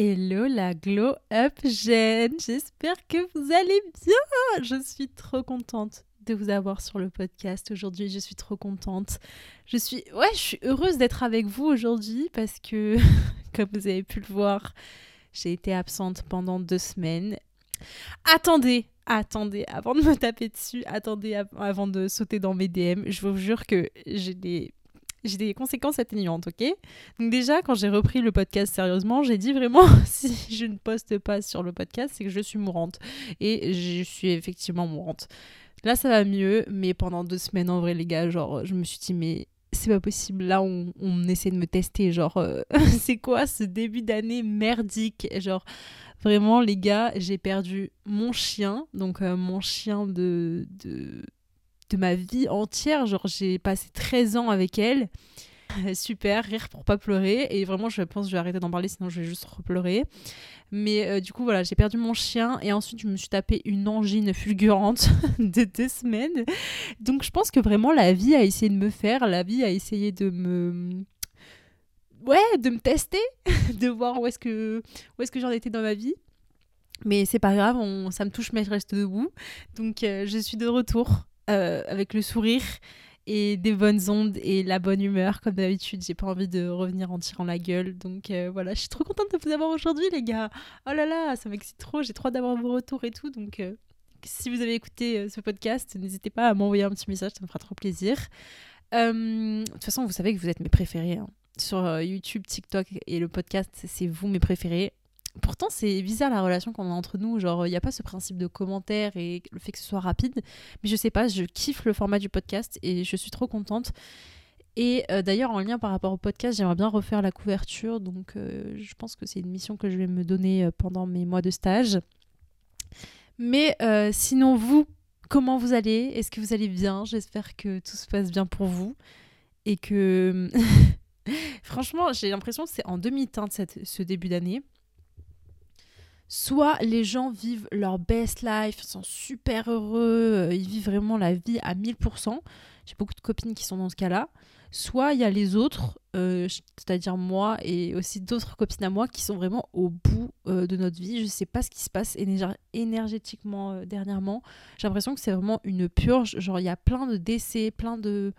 Hello la Glow Up Jeune, j'espère que vous allez bien. Je suis trop contente de vous avoir sur le podcast aujourd'hui, je suis trop contente. Je suis ouais, je suis heureuse d'être avec vous aujourd'hui parce que comme vous avez pu le voir, j'ai été absente pendant deux semaines. Attendez, attendez, avant de me taper dessus, attendez avant de sauter dans mes DM, je vous jure que j'ai des j'ai des conséquences atténuantes, ok? Donc déjà, quand j'ai repris le podcast sérieusement, j'ai dit vraiment, si je ne poste pas sur le podcast, c'est que je suis mourante. Et je suis effectivement mourante. Là, ça va mieux, mais pendant deux semaines, en vrai, les gars, genre, je me suis dit, mais c'est pas possible. Là, on, essaie de me tester. Genre, euh, c'est quoi ce début d'année merdique? Genre, vraiment, les gars, j'ai perdu mon chien. Donc, euh, mon chien de, de, de ma vie entière. Genre, j'ai passé 13 ans avec elle. Super, rire pour pas pleurer. Et vraiment, je pense que je vais arrêter d'en parler, sinon je vais juste repleurer. Mais euh, du coup, voilà, j'ai perdu mon chien et ensuite, je me suis tapé une angine fulgurante de deux semaines. Donc, je pense que vraiment, la vie a essayé de me faire, la vie a essayé de me. Ouais, de me tester, de voir où est-ce que, est que j'en étais dans ma vie. Mais c'est pas grave, on, ça me touche, mais je reste debout. Donc, euh, je suis de retour. Euh, avec le sourire et des bonnes ondes et la bonne humeur comme d'habitude. J'ai pas envie de revenir en tirant la gueule. Donc euh, voilà, je suis trop contente de vous avoir aujourd'hui les gars. Oh là là, ça m'excite trop, j'ai trop d'avoir vos retours et tout. Donc euh, si vous avez écouté ce podcast, n'hésitez pas à m'envoyer un petit message, ça me fera trop plaisir. de toute façon, vous savez que vous êtes mes préférés. Hein. Sur YouTube, TikTok et le podcast, c'est vous mes préférés. Pourtant, c'est bizarre la relation qu'on a entre nous. Genre, il n'y a pas ce principe de commentaire et le fait que ce soit rapide. Mais je sais pas, je kiffe le format du podcast et je suis trop contente. Et euh, d'ailleurs, en lien par rapport au podcast, j'aimerais bien refaire la couverture. Donc, euh, je pense que c'est une mission que je vais me donner euh, pendant mes mois de stage. Mais sinon, vous, comment vous allez? Est-ce que vous allez bien? J'espère que tout se passe bien pour vous. Et que. Franchement, j'ai l'impression que c'est en demi-teinte ce début d'année. Soit les gens vivent leur best life, sont super heureux, euh, ils vivent vraiment la vie à 1000%. J'ai beaucoup de copines qui sont dans ce cas-là. Soit il y a les autres, euh, c'est-à-dire moi et aussi d'autres copines à moi qui sont vraiment au bout euh, de notre vie. Je ne sais pas ce qui se passe énergétiquement dernièrement. J'ai l'impression que c'est vraiment une purge. Genre il y a plein de décès, plein de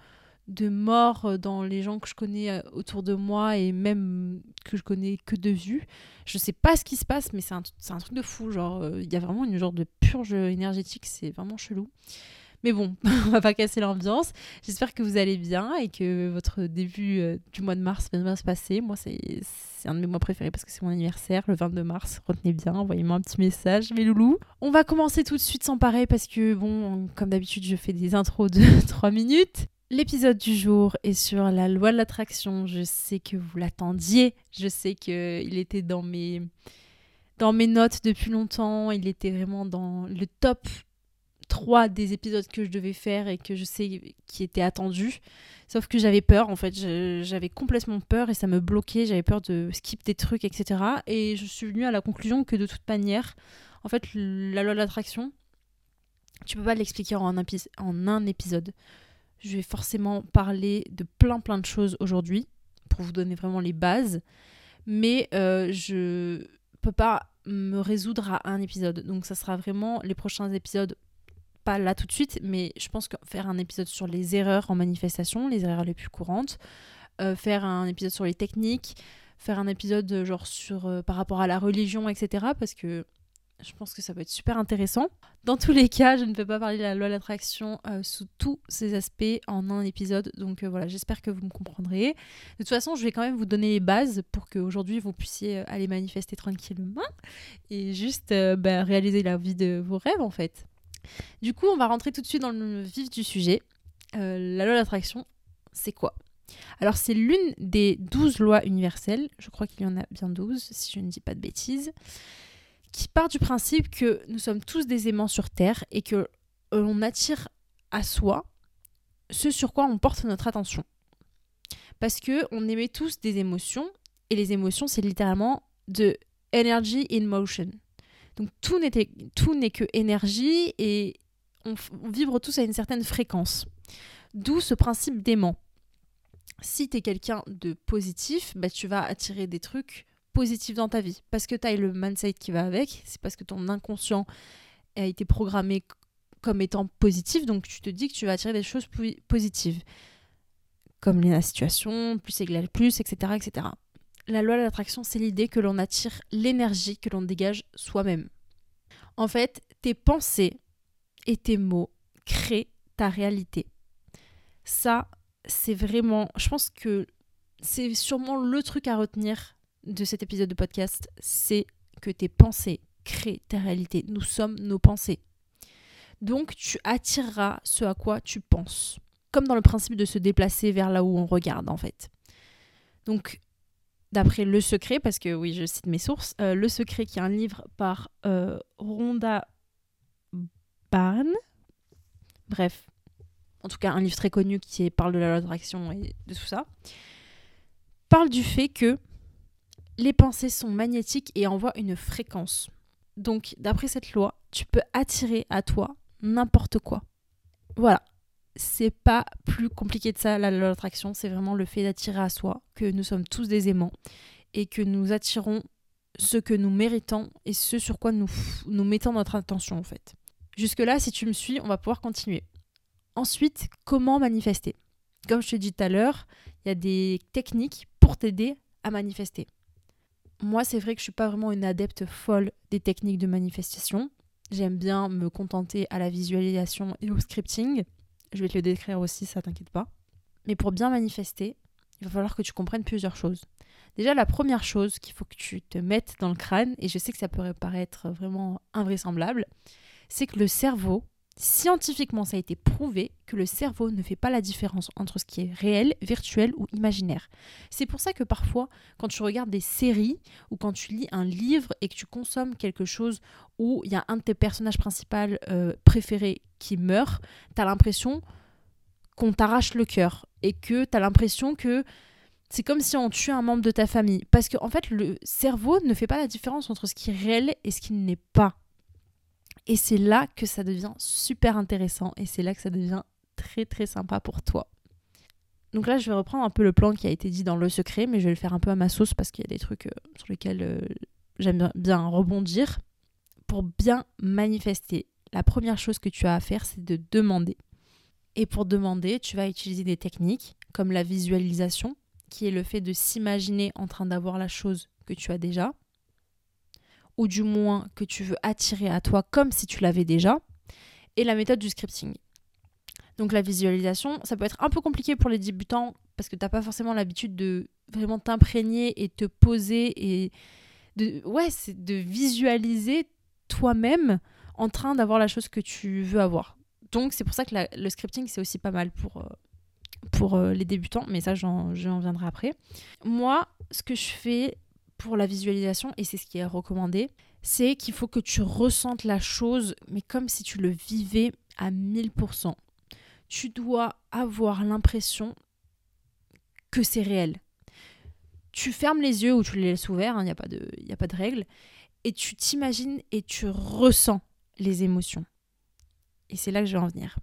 de mort euh, dans les gens que je connais euh, autour de moi et même que je connais que de vue. Je sais pas ce qui se passe, mais c'est un, truc de fou. Genre, euh, il y a vraiment une genre de purge énergétique, c'est vraiment chelou. Mais bon, on va pas casser l'ambiance. J'espère que vous allez bien et que votre début du mois de mars va bien se passer. Moi, c'est un de mes mois préférés parce que c'est mon anniversaire, le 22 mars. Retenez bien, envoyez-moi un petit message, mes loulous. On va commencer tout de suite sans pareil parce que, bon, comme d'habitude, je fais des intros de 3 minutes. L'épisode du jour est sur la loi de l'attraction. Je sais que vous l'attendiez. Je sais qu'il était dans mes, dans mes notes depuis longtemps. Il était vraiment dans le top 3 des épisodes que je devais faire et que je sais qui était attendu. Sauf que j'avais peur, en fait. J'avais complètement peur et ça me bloquait. J'avais peur de skip des trucs, etc. Et je suis venue à la conclusion que de toute manière, en fait, la loi de l'attraction, tu peux pas l'expliquer en un épisode. Je vais forcément parler de plein plein de choses aujourd'hui pour vous donner vraiment les bases. Mais euh, je peux pas me résoudre à un épisode. Donc ça sera vraiment les prochains épisodes, pas là tout de suite, mais je pense que faire un épisode sur les erreurs en manifestation, les erreurs les plus courantes, euh, faire un épisode sur les techniques, faire un épisode genre sur euh, par rapport à la religion, etc. Parce que je pense que ça peut être super intéressant. Dans tous les cas, je ne peux pas parler de la loi de l'attraction euh, sous tous ses aspects en un épisode. Donc euh, voilà, j'espère que vous me comprendrez. De toute façon, je vais quand même vous donner les bases pour qu'aujourd'hui vous puissiez euh, aller manifester tranquillement et juste bah, réaliser la vie de vos rêves en fait. Du coup, on va rentrer tout de suite dans le vif du sujet. la loi de l'attraction, c'est quoi? Alors c'est l'une des douze lois universelles, je crois qu'il y en a bien douze si je ne dis pas de bêtises qui part du principe que nous sommes tous des aimants sur Terre et que l'on attire à soi ce sur quoi on porte notre attention. Parce que on émet tous des émotions et les émotions c'est littéralement de energy in motion. Donc tout n'est tout n'est que énergie et on, vibre tous à une certaine fréquence. D'où ce principe d'aimant. Si tu es quelqu'un de positif, bah, tu vas attirer des trucs positif dans ta vie. Parce que tu as le mindset qui va avec, c'est parce que ton inconscient a été programmé comme étant positif, donc tu te dis que tu vas attirer des choses positives. Comme la situation, plus égale plus, etc., etc. La loi de l'attraction, c'est l'idée que l'on attire l'énergie que l'on dégage soi-même. En fait, tes pensées et tes mots créent ta réalité. Ça, c'est vraiment, je pense que c'est sûrement le truc à retenir de cet épisode de podcast, c'est que tes pensées créent ta réalité. Nous sommes nos pensées. Donc tu attireras ce à quoi tu penses. Comme dans le principe de se déplacer vers là où on regarde en fait. Donc d'après Le Secret, parce que oui je cite mes sources, euh, Le Secret qui est un livre par euh, Rhonda Barn. Bref, en tout cas un livre très connu qui parle de la loi d'attraction et de tout ça, parle du fait que les pensées sont magnétiques et envoient une fréquence. Donc, d'après cette loi, tu peux attirer à toi n'importe quoi. Voilà. C'est pas plus compliqué de ça, la loi d'attraction. C'est vraiment le fait d'attirer à soi que nous sommes tous des aimants et que nous attirons ce que nous méritons et ce sur quoi nous, nous mettons notre attention, en fait. Jusque-là, si tu me suis, on va pouvoir continuer. Ensuite, comment manifester? Comme je te dis tout à l'heure, il y a des techniques pour t'aider à manifester moi, c'est vrai que je suis pas vraiment une adepte folle des techniques de manifestation. J'aime bien me contenter à la visualisation et au scripting. Je vais te le décrire aussi, ça t'inquiète pas. Mais pour bien manifester, il va falloir que tu comprennes plusieurs choses. Déjà, la première chose qu'il faut que tu te mettes dans le crâne, et je sais que ça pourrait paraître vraiment invraisemblable, c'est que le cerveau Scientifiquement, ça a été prouvé que le cerveau ne fait pas la différence entre ce qui est réel, virtuel ou imaginaire. C'est pour ça que parfois, quand tu regardes des séries ou quand tu lis un livre et que tu consommes quelque chose où il y a un de tes personnages principaux euh, préférés qui meurt, tu as l'impression qu'on t'arrache le cœur et que tu as l'impression que c'est comme si on tuait un membre de ta famille. Parce qu'en en fait, le cerveau ne fait pas la différence entre ce qui est réel et ce qui n'est pas. Et c'est là que ça devient super intéressant et c'est là que ça devient très très sympa pour toi. Donc là, je vais reprendre un peu le plan qui a été dit dans le secret, mais je vais le faire un peu à ma sauce parce qu'il y a des trucs euh, sur lesquels euh, j'aime bien rebondir. Pour bien manifester, la première chose que tu as à faire, c'est de demander. Et pour demander, tu vas utiliser des techniques comme la visualisation, qui est le fait de s'imaginer en train d'avoir la chose que tu as déjà ou du moins que tu veux attirer à toi comme si tu l'avais déjà, et la méthode du scripting. Donc la visualisation, ça peut être un peu compliqué pour les débutants parce que tu n'as pas forcément l'habitude de vraiment t'imprégner et te poser et de ouais, c'est de visualiser toi-même en train d'avoir la chose que tu veux avoir. Donc c'est pour ça que le scripting c'est aussi pas mal pour euh, pour euh, les débutants, mais ça j'en viendrai après. Moi, ce que je fais pour la visualisation, et c'est ce qui est recommandé, c'est qu'il faut que tu ressentes la chose, mais comme si tu le vivais à 1000%. Tu dois avoir l'impression que c'est réel. Tu fermes les yeux ou tu les laisses ouverts, il hein, n'y a, pas de, a pas de règle, et tu t'imagines et tu ressens les émotions. Et c'est là que je vais en venir.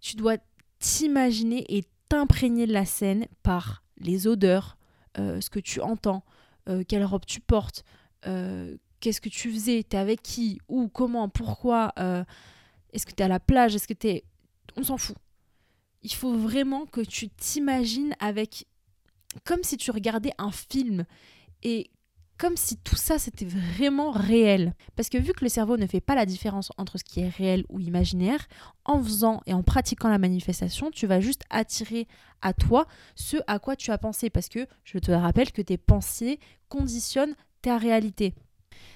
Tu dois t'imaginer et t'imprégner de la scène par les odeurs, euh, ce que tu entends, euh, quelle robe tu portes, euh, qu'est-ce que tu faisais, t'es avec qui, où, comment, pourquoi, euh, est-ce que t'es à la plage, est-ce que t'es... On s'en fout. Il faut vraiment que tu t'imagines avec... comme si tu regardais un film. Et comme si tout ça c'était vraiment réel. Parce que vu que le cerveau ne fait pas la différence entre ce qui est réel ou imaginaire, en faisant et en pratiquant la manifestation, tu vas juste attirer à toi ce à quoi tu as pensé. Parce que je te rappelle que tes pensées conditionnent ta réalité.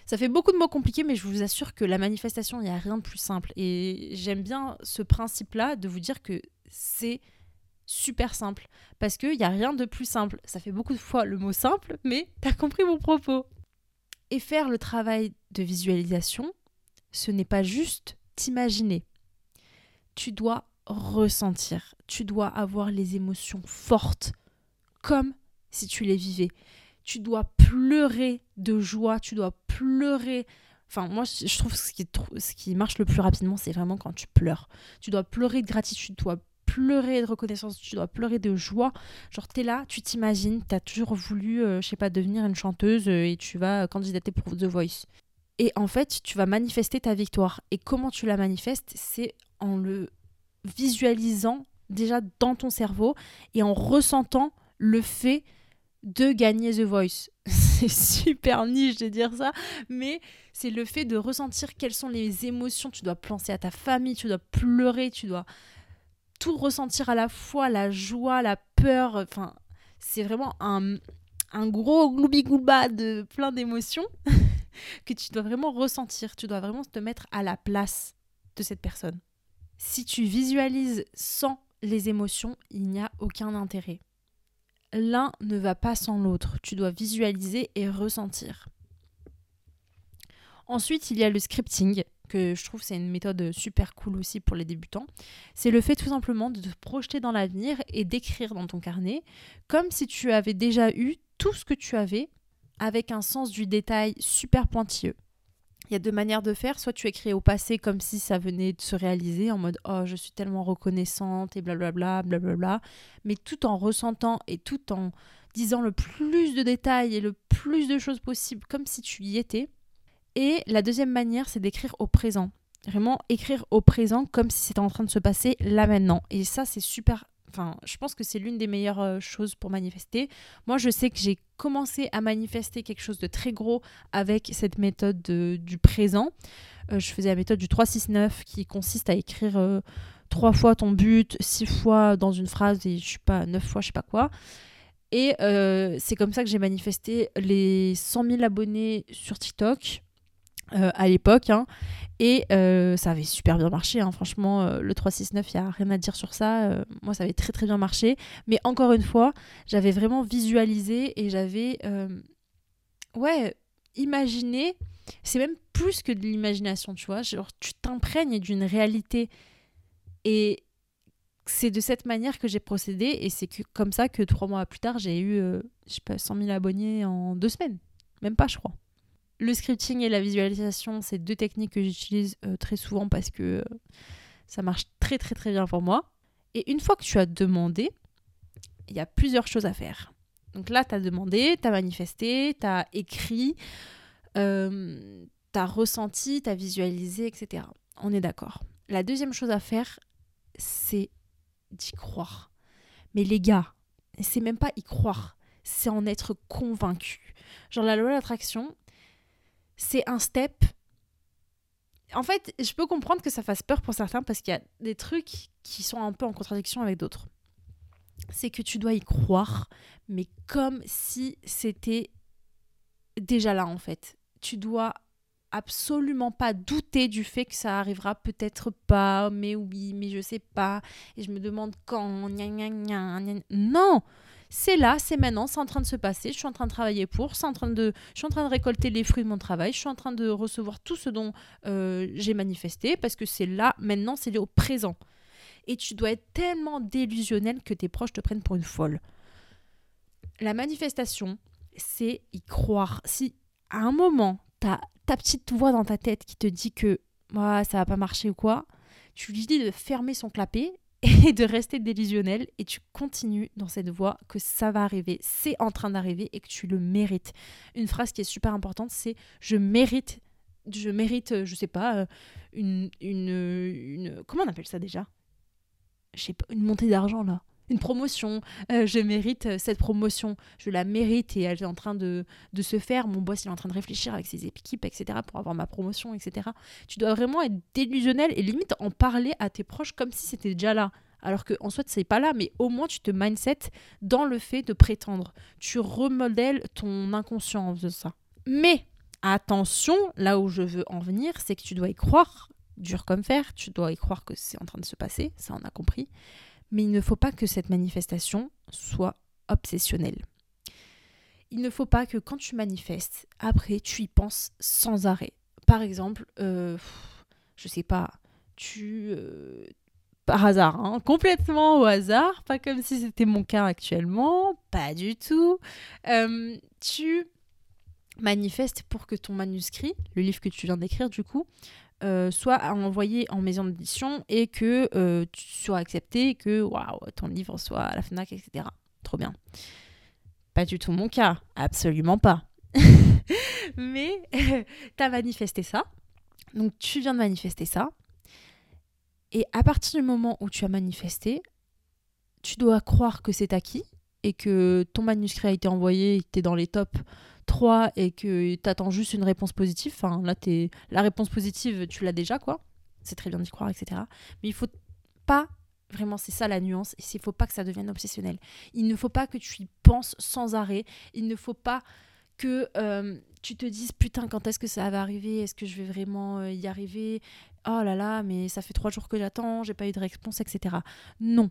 Ça fait beaucoup de mots compliqués, mais je vous assure que la manifestation, il n'y a rien de plus simple. Et j'aime bien ce principe-là de vous dire que c'est super simple. Parce qu'il n'y a rien de plus simple. Ça fait beaucoup de fois le mot simple, mais tu as compris mon propos. Et faire le travail de visualisation, ce n'est pas juste t'imaginer. Tu dois ressentir. Tu dois avoir les émotions fortes, comme si tu les vivais. Tu dois pleurer de joie, tu dois pleurer. Enfin, moi, je trouve ce qui, ce qui marche le plus rapidement, c'est vraiment quand tu pleures. Tu dois pleurer de gratitude, tu dois pleurer de reconnaissance, tu dois pleurer de joie. Genre, t'es là, tu t'imagines, t'as toujours voulu, euh, je sais pas, devenir une chanteuse euh, et tu vas candidater pour The Voice. Et en fait, tu vas manifester ta victoire. Et comment tu la manifestes? C'est en le visualisant déjà dans ton cerveau et en ressentant le fait de gagner The Voice. C'est super niche de dire ça, mais c'est le fait de ressentir quelles sont les émotions. Tu dois penser à ta famille, tu dois pleurer, tu dois tout ressentir à la fois, la joie, la peur. Enfin, c'est vraiment un, gros gloubi-glouba de plein d'émotions que tu dois vraiment ressentir. Tu dois vraiment te mettre à la place de cette personne. Si tu visualises sans les émotions, il n'y a aucun intérêt. L'un ne va pas sans l'autre. Tu dois visualiser et ressentir. Ensuite, il y a le scripting, que je trouve c'est une méthode super cool aussi pour les débutants. C'est le fait tout simplement de te projeter dans l'avenir et d'écrire dans ton carnet comme si tu avais déjà eu tout ce que tu avais avec un sens du détail super pointilleux. Il y a deux manières de faire. Soit tu écris au passé comme si ça venait de se réaliser en mode oh je suis tellement reconnaissante et blablabla blablabla, mais tout en ressentant et tout en disant le plus de détails et le plus de choses possibles comme si tu y étais. Et la deuxième manière c'est d'écrire au présent. Vraiment écrire au présent comme si c'était en train de se passer là maintenant. Et ça c'est super Enfin, je pense que c'est l'une des meilleures euh, choses pour manifester. Moi, je sais que j'ai commencé à manifester quelque chose de très gros avec cette méthode du présent. Euh, je faisais la méthode du 3-6-9 qui consiste à écrire euh, trois fois ton but, six fois dans une phrase et je sais pas, neuf fois, je sais pas quoi. Et c'est comme ça que j'ai manifesté les 100 000 abonnés sur TikTok à l'époque. Hein. Et euh, ça avait super bien marché, hein. franchement, euh, le 369, il n'y a rien à dire sur ça. Euh, moi, ça avait très très bien marché. Mais encore une fois, j'avais vraiment visualisé et j'avais, ouais, imaginé. C'est même plus que de l'imagination, tu vois. Genre, tu t'imprègnes d'une réalité. Et c'est de cette manière que j'ai procédé. Et c'est comme ça que trois mois plus tard, j'ai eu, je sais pas, 100 000 abonnés en deux semaines. Même pas, je crois. Le scripting et la visualisation, c'est deux techniques que j'utilise euh, très souvent parce que euh, ça marche très très très bien pour moi. Et une fois que tu as demandé, il y a plusieurs choses à faire. Donc là, tu as demandé, tu as manifesté, tu as écrit, euh, tu as ressenti, tu as visualisé, etc. On est d'accord. La deuxième chose à faire, c'est d'y croire. Mais les gars, c'est même pas y croire, c'est en être convaincu. Genre la loi d'attraction, c'est un step. En fait, je peux comprendre que ça fasse peur pour certains parce qu'il y a des trucs qui sont un peu en contradiction avec d'autres. C'est que tu dois y croire, mais comme si c'était déjà là en fait. Tu dois absolument pas douter du fait que ça arrivera peut-être pas, mais oui, mais je sais pas, et je me demande quand, non c'est là, c'est maintenant, c'est en train de se passer, je suis en train de travailler pour, en train de, je suis en train de récolter les fruits de mon travail, je suis en train de recevoir tout ce dont euh, j'ai manifesté, parce que c'est là, maintenant, c'est au présent. Et tu dois être tellement délusionnel que tes proches te prennent pour une folle. La manifestation, c'est y croire. Si à un moment, tu ta petite voix dans ta tête qui te dit que ça ça va pas marcher ou quoi, tu lui dis de fermer son clapet et de rester délusionnel. Et tu continues dans cette voie que ça va arriver, c'est en train d'arriver et que tu le mérites. Une phrase qui est super importante, c'est je mérite, je mérite, je sais pas, euh, une, une, une comment on appelle ça déjà? Je sais pas, une montée d'argent là une promotion, euh, je mérite euh, cette promotion, je la mérite et elle est en train de, de, se faire, mon boss il est en train de réfléchir avec ses équipes, etc., pour avoir ma promotion, etc. Tu dois vraiment être délusionnel et limite en parler à tes proches comme si c'était déjà là. Alors qu'en soit, c'est pas là, mais au moins tu te mindset dans le fait de prétendre. Tu remodèles ton inconscient de ça. Mais attention, là où je veux en venir, c'est que tu dois y croire, dur comme fer, tu dois y croire que c'est en train de se passer, ça on a compris mais il ne faut pas que cette manifestation soit obsessionnelle. Il ne faut pas que quand tu manifestes, après, tu y penses sans arrêt. Par exemple, euh, je sais pas, tu... Euh, par hasard, hein, complètement au hasard, pas comme si c'était mon cas actuellement, pas du tout. Euh, tu manifestes pour que ton manuscrit, le livre que tu viens d'écrire du coup, euh, soit envoyé en maison d'édition et que euh, tu sois accepté, que waouh, ton livre soit à la FNAC, etc. Trop bien. Pas du tout mon cas, absolument pas. Mais tu as manifesté ça. Donc tu viens de manifester ça. Et à partir du moment où tu as manifesté, tu dois croire que c'est acquis et que ton manuscrit a été envoyé, tu es dans les tops 3 et que tu attends juste une réponse positive. Enfin, là, la réponse positive, tu l'as déjà, quoi. C'est très bien d'y croire, etc. Mais il faut pas Vraiment, c'est ça la nuance. Il ne faut pas que ça devienne obsessionnel. Il ne faut pas que tu y penses sans arrêt. Il ne faut pas que euh, tu te dises putain, quand est-ce que ça va arriver? Est-ce que je vais vraiment euh, y arriver? Oh là là, mais ça fait trois jours que j'attends, j'ai pas eu de réponse, etc. Non.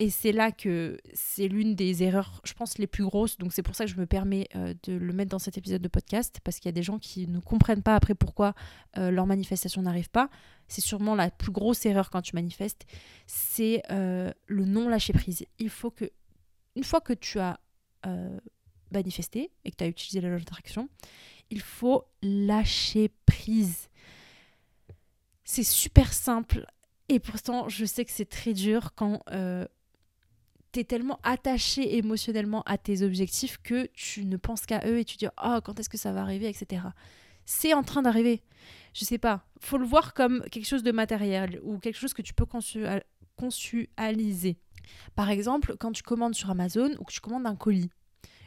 Et c'est là que c'est l'une des erreurs, je pense, les plus grosses. Donc c'est pour ça que je me permets euh, de le mettre dans cet épisode de podcast, parce qu'il y a des gens qui ne comprennent pas après pourquoi euh, leur manifestation n'arrive pas. C'est sûrement la plus grosse erreur quand tu manifestes, c'est euh, le non lâcher prise. Il faut que, une fois que tu as manifesté et que tu as utilisé la loi d'attraction, il faut lâcher prise. C'est super simple et pourtant, je sais que c'est très dur quand es tellement attaché émotionnellement à tes objectifs que tu ne penses qu'à eux et tu dis oh quand est-ce que ça va arriver etc c'est en train d'arriver. Je sais pas. Faut le voir comme quelque chose de matériel ou quelque chose que tu peux consualiser. Par exemple quand tu commandes sur Amazon ou que tu commandes un colis.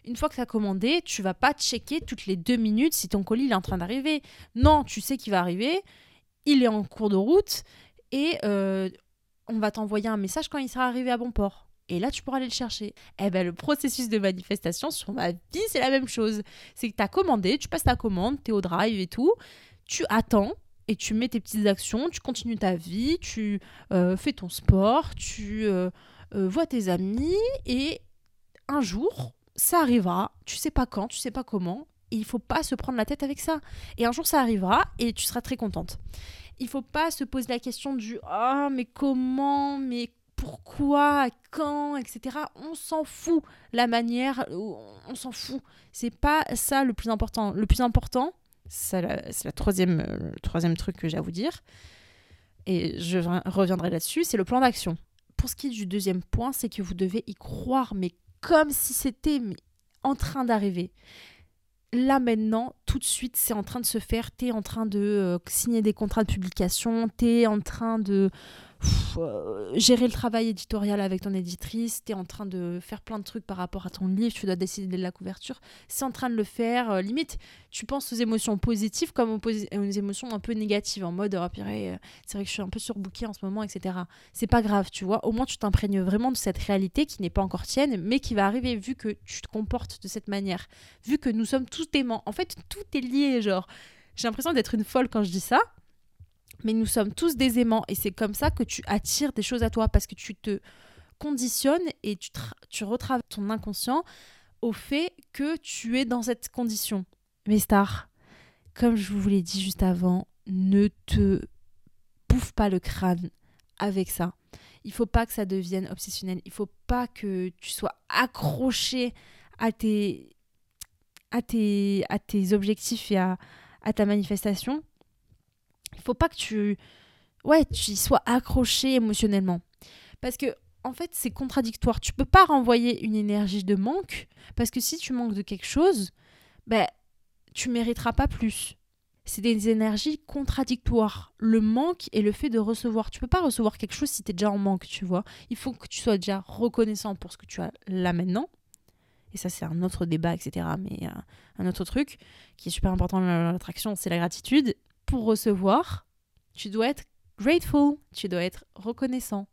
Une fois que tu as commandé, tu vas pas checker toutes les deux minutes si ton colis est en train d'arriver. Non, tu sais qu'il va arriver, il est en cours de route et euh, on va t'envoyer un message quand il sera arrivé à bon port et là tu pourras aller le chercher. Eh ben le processus de manifestation sur ma vie, c'est la même chose. C'est que tu as commandé, tu passes ta commande, tu es au drive et tout, tu attends et tu mets tes petites actions, tu continues ta vie, tu euh, fais ton sport, tu euh, euh, vois tes amis et un jour, ça arrivera, tu sais pas quand, tu sais pas comment, et il faut pas se prendre la tête avec ça. Et un jour ça arrivera et tu seras très contente. Il faut pas se poser la question du ah mais comment mais pourquoi, quand, etc. On s'en fout. La manière, on s'en fout. C'est pas ça le plus important. Le plus important, c'est troisième, euh, le troisième truc que j'ai à vous dire, et je reviendrai là-dessus, c'est le plan d'action. Pour ce qui est du deuxième point, c'est que vous devez y croire, mais comme si c'était en train d'arriver. Là maintenant, tout de suite, c'est en train de se faire. Tu es en train de euh, signer des contrats de publication, tu es en train de euh, gérer le travail éditorial avec ton éditrice, tu es en train de faire plein de trucs par rapport à ton livre, tu dois décider de la couverture, c'est en train de le faire. Euh, limite, tu penses aux émotions positives comme aux, émotions un peu négatives, en mode, oh, euh, c'est vrai que je suis un peu surbookée en ce moment, etc. C'est pas grave, tu vois. Au moins, tu t'imprègnes vraiment de cette réalité qui n'est pas encore tienne, mais qui va arriver vu que tu te comportes de cette manière, vu que nous sommes tous déments. En fait, tout est lié, genre. J'ai l'impression d'être une folle quand je dis ça, mais nous sommes tous des aimants et c'est comme ça que tu attires des choses à toi parce que tu te conditionnes et tu, tu retravailles ton inconscient au fait que tu es dans cette condition. Mais stars, comme je vous l'ai dit juste avant, ne te bouffe pas le crâne avec ça. Il faut pas que ça devienne obsessionnel. Il faut pas que tu sois accroché à tes, objectifs et à ta manifestation il faut pas que tu ouais, tu y sois accroché émotionnellement. Parce que en fait, c'est contradictoire. Tu peux pas renvoyer une énergie de manque parce que si tu manques de quelque chose, ben tu mériteras pas plus. C'est des énergies contradictoires. Le manque et le fait de recevoir. Tu peux pas recevoir quelque chose si tu es déjà en manque, tu vois. Il faut que tu sois déjà reconnaissant pour ce que tu as là maintenant. Et ça, c'est un autre débat, etc. Mais euh, un autre truc qui est super important dans l'attraction, c'est la gratitude pour recevoir, tu dois être grateful, tu dois être reconnaissant.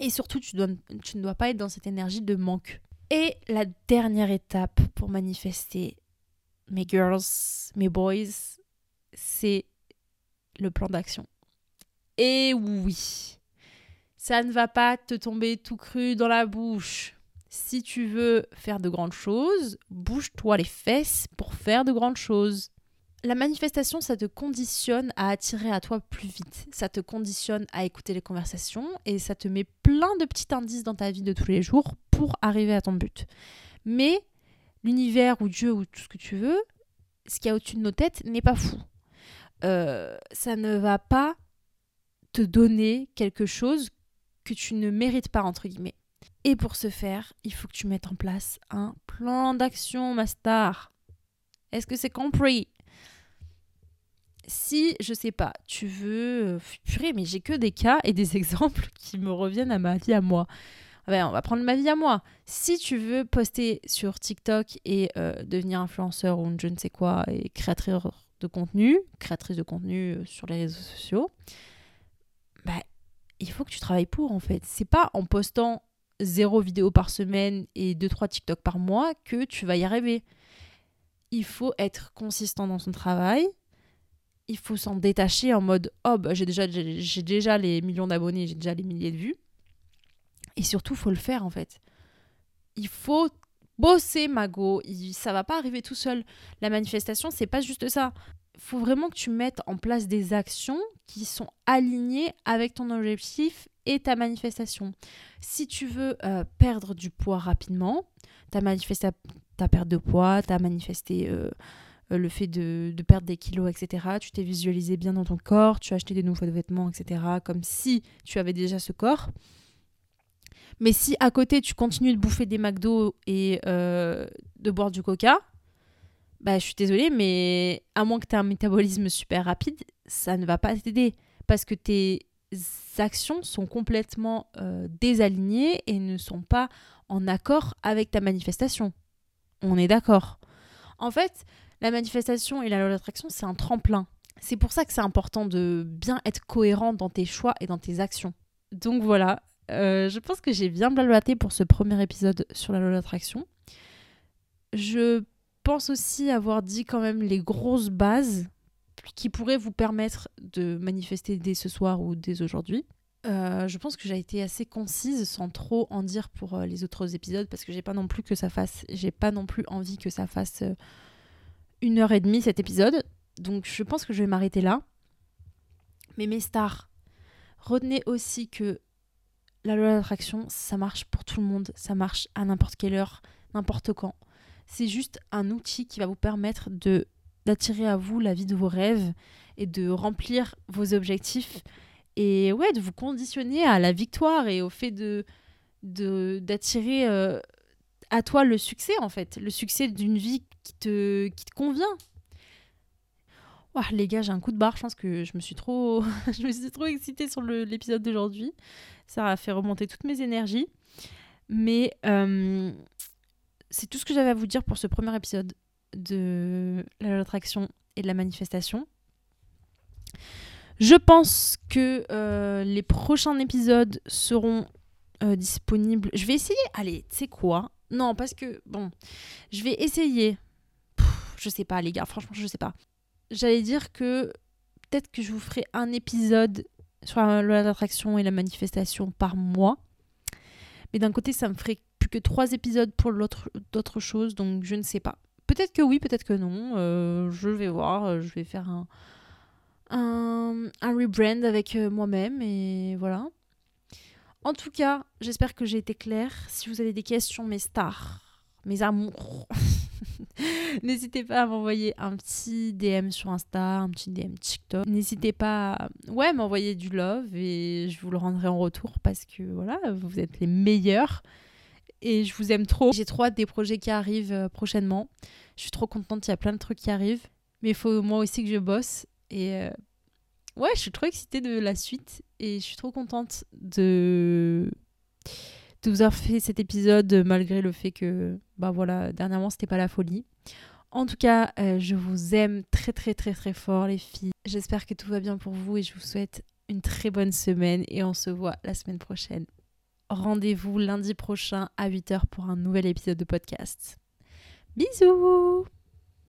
Et surtout, tu, dois, tu ne dois pas être dans cette énergie de manque. Et la dernière étape pour manifester mes girls, mes boys, c'est le plan d'action. Et oui, ça ne va pas te tomber tout cru dans la bouche. Si tu veux faire de grandes choses, bouge-toi les fesses pour faire de grandes choses. La manifestation, ça te conditionne à attirer à toi plus vite. Ça te conditionne à écouter les conversations et ça te met plein de petits indices dans ta vie de tous les jours pour arriver à ton but. Mais l'univers ou Dieu ou tout ce que tu veux, ce qu'il y a au-dessus de nos têtes n'est pas fou. euh, ça ne va pas te donner quelque chose que tu ne mérites pas, entre guillemets. Et pour ce faire, il faut que tu mettes en place un plan d'action, ma star. Est-ce que c'est compris? Si, je sais pas, tu veux... Euh, purée, mais j'ai que des cas et des exemples qui me reviennent à ma vie à moi. Ouais, on va prendre ma vie à moi. Si tu veux poster sur TikTok et euh, devenir influenceur ou je ne sais quoi et créatrice de contenu, créatrice de contenu euh, sur les réseaux sociaux, bah, il faut que tu travailles pour en fait. C'est pas en postant zéro vidéo par semaine et 2-3 TikTok par mois que tu vas y arriver. Il faut être consistant dans son travail. Il faut s'en détacher en mode oh bah, j'ai déjà, j'ai déjà les millions d'abonnés, j'ai déjà les milliers de vues. Et surtout, faut le faire en fait. Il faut bosser, Mago. Ça va pas arriver tout seul. La manifestation, c'est pas juste ça. Faut vraiment que tu mettes en place des actions qui sont alignées avec ton objectif et ta manifestation. Si tu veux euh, perdre du poids rapidement, manifesté ta perte de poids, tu as manifesté euh, le fait de, perdre des kilos, etc. Tu t'es visualisé bien dans ton corps, tu as acheté des nouveaux vêtements, etc. Comme si tu avais déjà ce corps. Mais si à côté tu continues de bouffer des McDo et de boire du coca, bah je suis désolée, mais à moins que tu aies un métabolisme super rapide, ça ne va pas t'aider. Parce que tes actions sont complètement euh, désalignées et ne sont pas en accord avec ta manifestation. On est d'accord. En fait, la manifestation et la loi d'attraction, c'est un tremplin. C'est pour ça que c'est important de bien être cohérent dans tes choix et dans tes actions. Donc voilà, euh, je pense que j'ai bien blablaté pour ce premier épisode sur la loi d'attraction. Je pense aussi avoir dit quand même les grosses bases qui pourraient vous permettre de manifester dès ce soir ou dès aujourd'hui. Euh, je pense que j'ai été assez concise sans trop en dire pour euh, les autres épisodes parce que j'ai pas non plus que ça fasse, j'ai pas non plus envie que ça fasse une heure et demie cet épisode. Donc je pense que je vais m'arrêter là. Mais mes stars, retenez aussi que la loi d'attraction, ça marche pour tout le monde, ça marche à n'importe quelle heure, n'importe quand. C'est juste un outil qui va vous permettre de d'attirer à vous la vie de vos rêves et de remplir vos objectifs et ouais de vous conditionner à la victoire et au fait de d'attirer euh, à toi le succès en fait le succès d'une vie qui te qui te convient les gars j'ai un coup de barre je pense que je me suis trop je me suis trop excitée sur l'épisode d'aujourd'hui ça a fait remonter toutes mes énergies mais euh, c'est tout ce que j'avais à vous dire pour ce premier épisode de l'attraction et de la manifestation. Je pense que euh, les prochains épisodes seront euh, disponibles. Je vais essayer. Allez, tu sais quoi? Non, parce que, bon, je vais essayer. Je sais pas, les gars, franchement, je sais pas. J'allais dire que peut-être que je vous ferai un épisode sur l'attraction et la manifestation par mois. Mais d'un côté, ça me ferait plus que trois épisodes pour d'autres choses, donc je ne sais pas. Peut-être que oui, peut-être que non. Euh, je vais voir. Euh, je vais faire un, un, un rebrand avec euh, moi-même et voilà. En tout cas, j'espère que j'ai été claire. Si vous avez des questions, mes stars, mes amours, n'hésitez pas à m'envoyer un petit DM sur Insta, un petit DM TikTok. N'hésitez pas à ouais, m'envoyer du love et je vous le rendrai en retour parce que voilà, vous êtes les meilleurs et je vous aime trop. J'ai trop hâte des projets qui arrivent euh, prochainement. Je suis trop contente, il y a plein de trucs qui arrivent. Mais il faut moi aussi que je bosse. Et euh, ouais, je suis trop excitée de la suite. Et je suis trop contente de, de vous avoir fait cet épisode malgré le fait que, bah voilà, dernièrement c'était pas la folie. En tout cas, euh, je vous aime très très très très fort les filles. J'espère que tout va bien pour vous et je vous souhaite une très bonne semaine et on se voit la semaine prochaine rendez-vous lundi prochain à 8h pour un nouvel épisode de podcast. Bisous